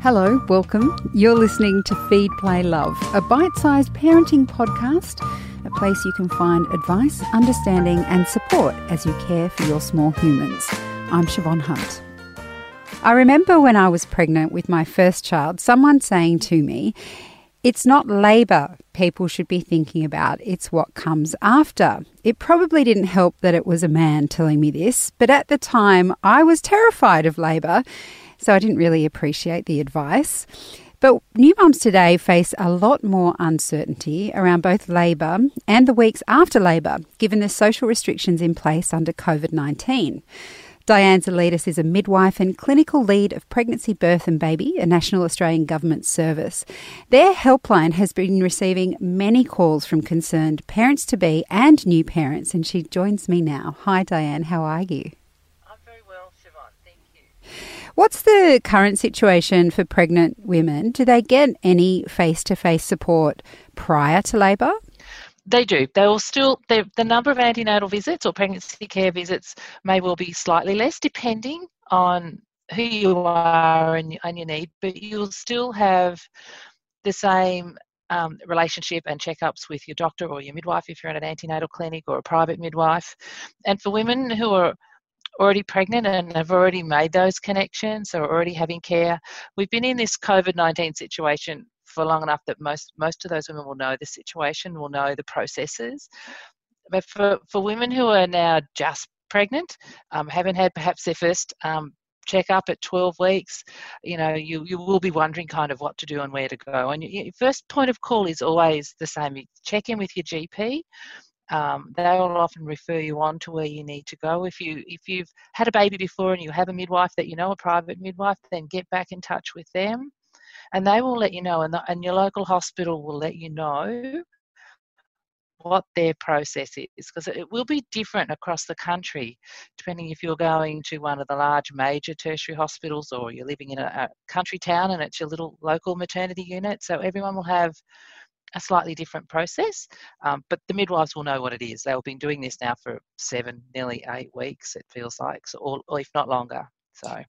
Hello, welcome. You're listening to Feed, Play, Love, a bite sized parenting podcast, a place you can find advice, understanding, and support as you care for your small humans. I'm Siobhan Hunt. I remember when I was pregnant with my first child, someone saying to me, it's not labour people should be thinking about, it's what comes after. It probably didn't help that it was a man telling me this, but at the time I was terrified of labour, so I didn't really appreciate the advice. But new mums today face a lot more uncertainty around both labour and the weeks after labour, given the social restrictions in place under COVID 19. Dianne Zalitis is a midwife and clinical lead of Pregnancy, Birth and Baby, a National Australian Government service. Their helpline has been receiving many calls from concerned parents to be and new parents, and she joins me now. Hi, Dianne, how are you? I'm very well, Siobhan. Thank you. What's the current situation for pregnant women? Do they get any face to face support prior to labour? They do. They will still, the number of antenatal visits or pregnancy care visits may well be slightly less depending on who you are and, and your need, but you'll still have the same um, relationship and checkups with your doctor or your midwife if you're in an antenatal clinic or a private midwife. And for women who are already pregnant and have already made those connections or already having care, we've been in this COVID 19 situation for long enough that most most of those women will know the situation, will know the processes. But for, for women who are now just pregnant, um, haven't had perhaps their first um, check up at 12 weeks, you know, you, you will be wondering kind of what to do and where to go. And your first point of call is always the same. You check in with your GP. Um, they will often refer you on to where you need to go. If you if you've had a baby before and you have a midwife that you know, a private midwife, then get back in touch with them and they will let you know, and, the, and your local hospital will let you know what their process is because it will be different across the country depending if you're going to one of the large major tertiary hospitals or you're living in a, a country town and it's your little local maternity unit so everyone will have a slightly different process um, but the midwives will know what it is they've been doing this now for seven nearly eight weeks it feels like so, or, or if not longer so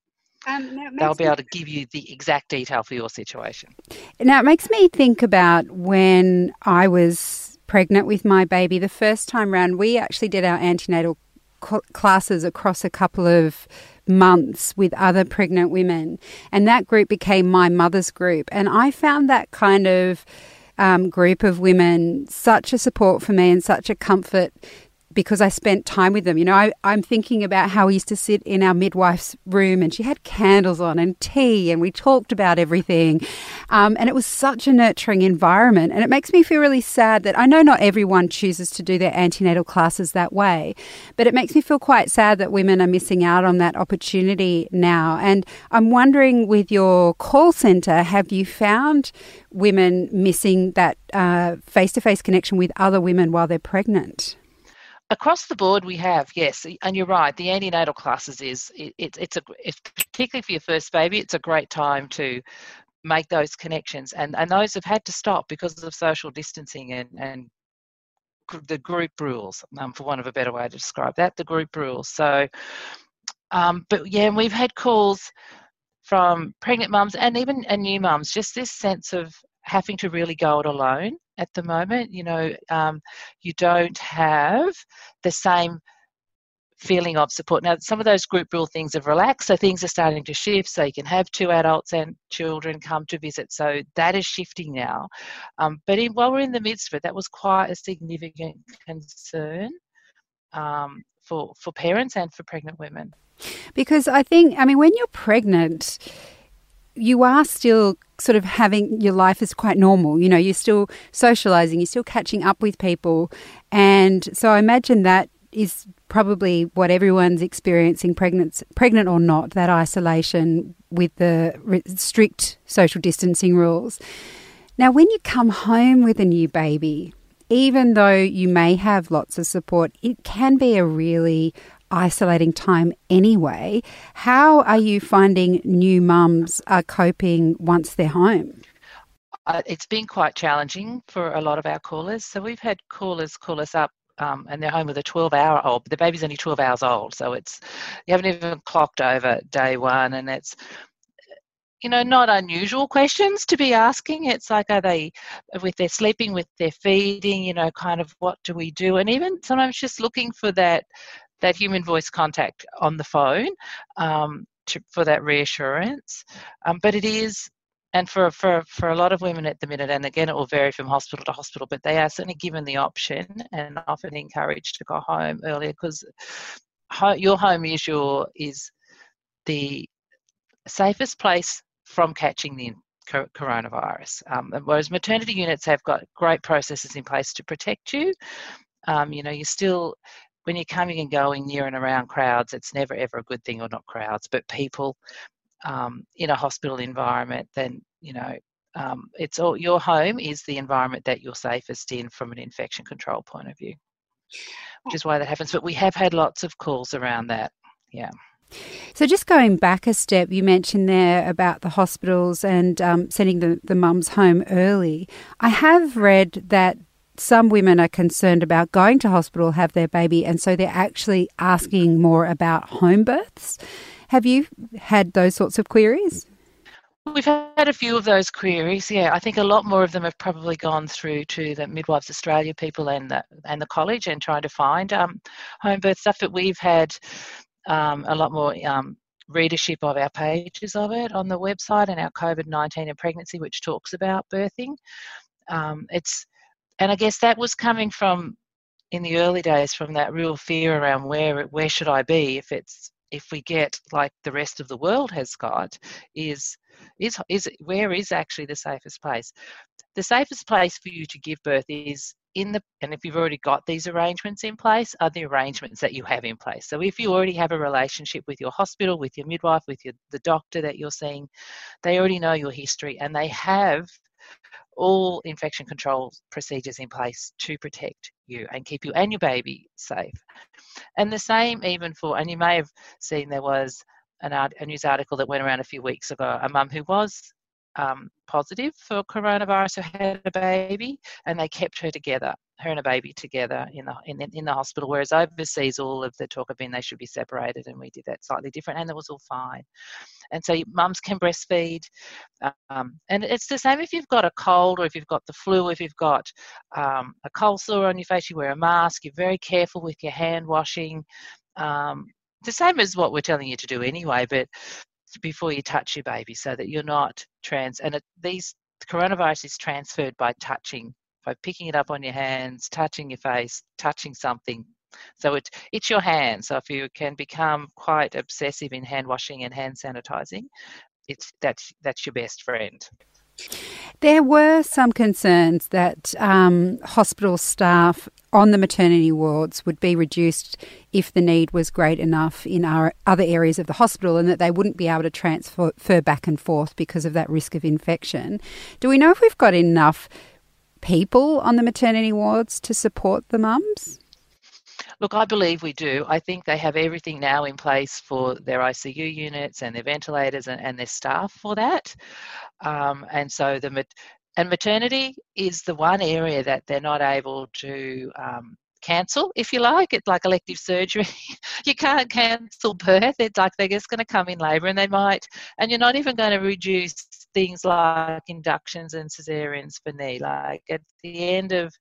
um, They'll be able to give you the exact detail for your situation. Now, it makes me think about when I was pregnant with my baby the first time round. We actually did our antenatal classes across a couple of months with other pregnant women, and that group became my mother's group. And I found that kind of um, group of women such a support for me and such a comfort because I spent time with them. You know, I, am thinking about how we used to sit in our midwife's room and she had candles on and tea and we talked about everything. Um, and it was such a nurturing environment. And it makes me feel really sad that I know not everyone chooses to do their antenatal classes that way, but it makes me feel quite sad that women are missing out on that opportunity now. And I'm wondering with your call centre, have you found women missing that face to face connection with other women while they're pregnant? Across the board, we have yes, and you're right. The antenatal classes is it, it, it's a particularly for your first baby. It's a great time to make those connections, and and those have had to stop because of social distancing and and the group rules, um, for want of a better way to describe that, the group rules. So, um, but yeah, we've had calls from pregnant mums and even and new mums, just this sense of having to really go it alone at the moment. You know, um, you don't have the same feeling of support. Now, some of those group rule things have relaxed, so things are starting to shift. So you can have two adults and children come to visit. So that is shifting now. Um, but in, while we're in the midst of it, that was quite a significant concern um, for for parents and for pregnant women. Because I think, I mean, when you're pregnant you are still sort of having your life is quite normal. You know, you're still socializing, you're still catching up with people. And so I imagine that is probably what everyone's experiencing, pregnant, pregnant or not, that isolation with the strict social distancing rules. Now, when you come home with a new baby, even though you may have lots of support, it can be a really isolating time anyway. How are you finding new mums are coping once they're home? Uh, it's been quite challenging for a lot of our callers. So we've had callers call us up um, and they're home with a 12 hour old. But the baby's only 12 hours old, so it's you haven't even clocked over day one, and it's you know, not unusual questions to be asking. It's like, are they, with their sleeping, with their feeding, you know, kind of what do we do? And even sometimes just looking for that that human voice contact on the phone um, to, for that reassurance. Um, but it is, and for, for, for a lot of women at the minute, and again, it will vary from hospital to hospital, but they are certainly given the option and often encouraged to go home earlier because your home is your is the safest place from catching the coronavirus. Um, whereas maternity units have got great processes in place to protect you. Um, you know, you're still, when you're coming and going near and around crowds, it's never ever a good thing, or not crowds, but people um, in a hospital environment, then, you know, um, it's all your home is the environment that you're safest in from an infection control point of view, which is why that happens. But we have had lots of calls around that. Yeah. So, just going back a step, you mentioned there about the hospitals and um, sending the, the mums home early. I have read that some women are concerned about going to hospital, have their baby, and so they're actually asking more about home births. Have you had those sorts of queries? We've had a few of those queries. Yeah, I think a lot more of them have probably gone through to the Midwives Australia people and the and the college and trying to find um, home birth stuff. But we've had um, a lot more um, readership of our pages of it on the website and our COVID 19 and pregnancy, which talks about birthing. Um, it's and I guess that was coming from in the early days from that real fear around where where should I be if it's if we get like the rest of the world has got is is is where is actually the safest place? The safest place for you to give birth is in the and if you've already got these arrangements in place are the arrangements that you have in place. So if you already have a relationship with your hospital with your midwife with your the doctor that you're seeing they already know your history and they have all infection control procedures in place to protect you and keep you and your baby safe. And the same even for and you may have seen there was an, a news article that went around a few weeks ago a mum who was um, positive for coronavirus who had a baby, and they kept her together, her and a baby together in the in, in the hospital. Whereas overseas, all of the talk have been they should be separated, and we did that slightly different, and it was all fine. And so mums can breastfeed, um, and it's the same if you've got a cold or if you've got the flu, if you've got um, a cold sore on your face, you wear a mask. You're very careful with your hand washing. Um, the same as what we're telling you to do anyway, but before you touch your baby so that you're not trans and it, these coronavirus is transferred by touching by picking it up on your hands touching your face touching something. So it, it's your hands. So if you can become quite obsessive in hand washing and hand sanitizing it's that's that's your best friend. There were some concerns that um, hospital staff on the maternity wards would be reduced if the need was great enough in our other areas of the hospital and that they wouldn't be able to transfer back and forth because of that risk of infection. Do we know if we've got enough people on the maternity wards to support the mums? Look, I believe we do. I think they have everything now in place for their ICU units and their ventilators and, and their staff for that. Um, and so the and maternity is the one area that they're not able to um, cancel, if you like. It's like elective surgery. you can't cancel birth. It's like they're just going to come in labour and they might, and you're not even going to reduce things like inductions and cesareans for knee. Like at the end of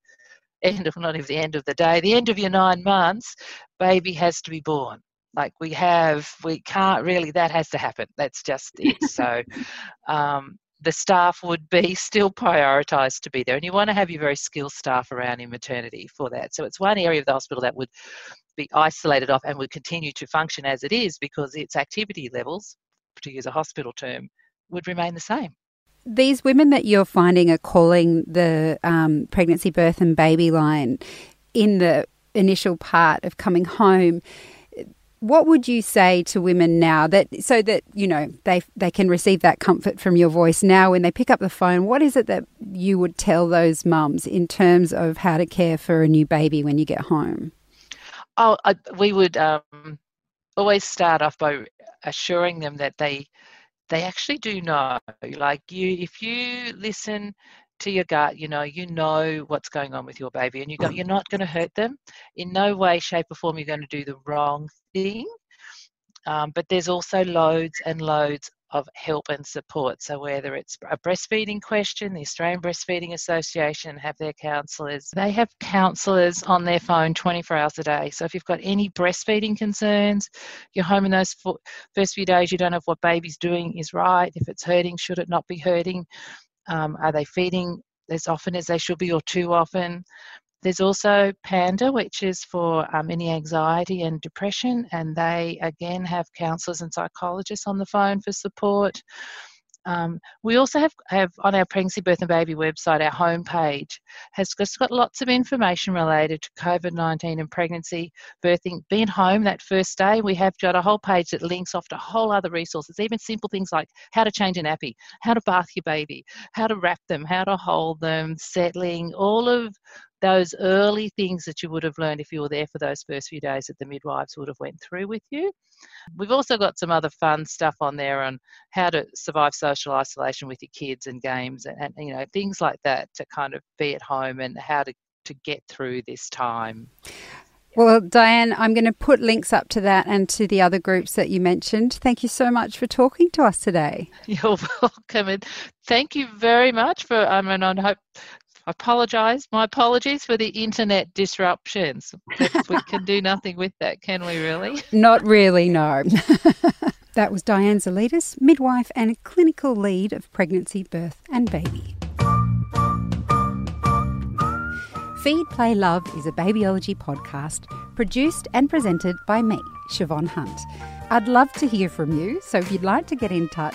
end of not even the end of the day, the end of your nine months, baby has to be born. Like we have, we can't really. That has to happen. That's just it. So, um, the staff would be still prioritised to be there, and you want to have your very skilled staff around in maternity for that. So it's one area of the hospital that would be isolated off and would continue to function as it is because its activity levels, to use a hospital term, would remain the same these women that you're finding are calling the um, pregnancy, birth, and baby line in the initial part of coming home. What would you say to women now that so that you know they they can receive that comfort from your voice now when they pick up the phone? What is it that you would tell those mums in terms of how to care for a new baby when you get home? Oh, I, we would um, always start off by assuring them that they they actually do know. Like you, if you listen to your gut, you know, you know what's going on with your baby, and you go, you're not going to hurt them. In no way, shape, or form, you're going to do the wrong thing. Um, but there's also loads and loads of help and support. So, whether it's a breastfeeding question, the Australian Breastfeeding Association have their counsellors. They have counsellors on their phone 24 hours a day. So, if you've got any breastfeeding concerns, you're home in those first few days, you don't know if what baby's doing is right, if it's hurting, should it not be hurting, um, are they feeding as often as they should be or too often? There's also Panda, which is for um, any anxiety and depression, and they again have counsellors and psychologists on the phone for support. Um, we also have, have on our pregnancy, birth and baby website, our homepage has just got lots of information related to COVID 19 and pregnancy, birthing, being home that first day. We have got a whole page that links off to whole other resources, even simple things like how to change a nappy, how to bath your baby, how to wrap them, how to hold them, settling, all of those early things that you would have learned if you were there for those first few days that the midwives would have went through with you. We've also got some other fun stuff on there on how to survive social isolation with your kids and games and, and you know things like that to kind of be at home and how to to get through this time. Well, Dianne, I'm going to put links up to that and to the other groups that you mentioned. Thank you so much for talking to us today. You're welcome, and thank you very much for. Um, I mean, I hope apologise. My apologies for the internet disruptions. we can do nothing with that, can we, really? Not really, no. that was Dianne Zalitis, midwife and clinical lead of pregnancy, birth, and baby. Feed, Play, Love is a babyology podcast produced and presented by me, Siobhan Hunt. I'd love to hear from you, so if you'd like to get in touch,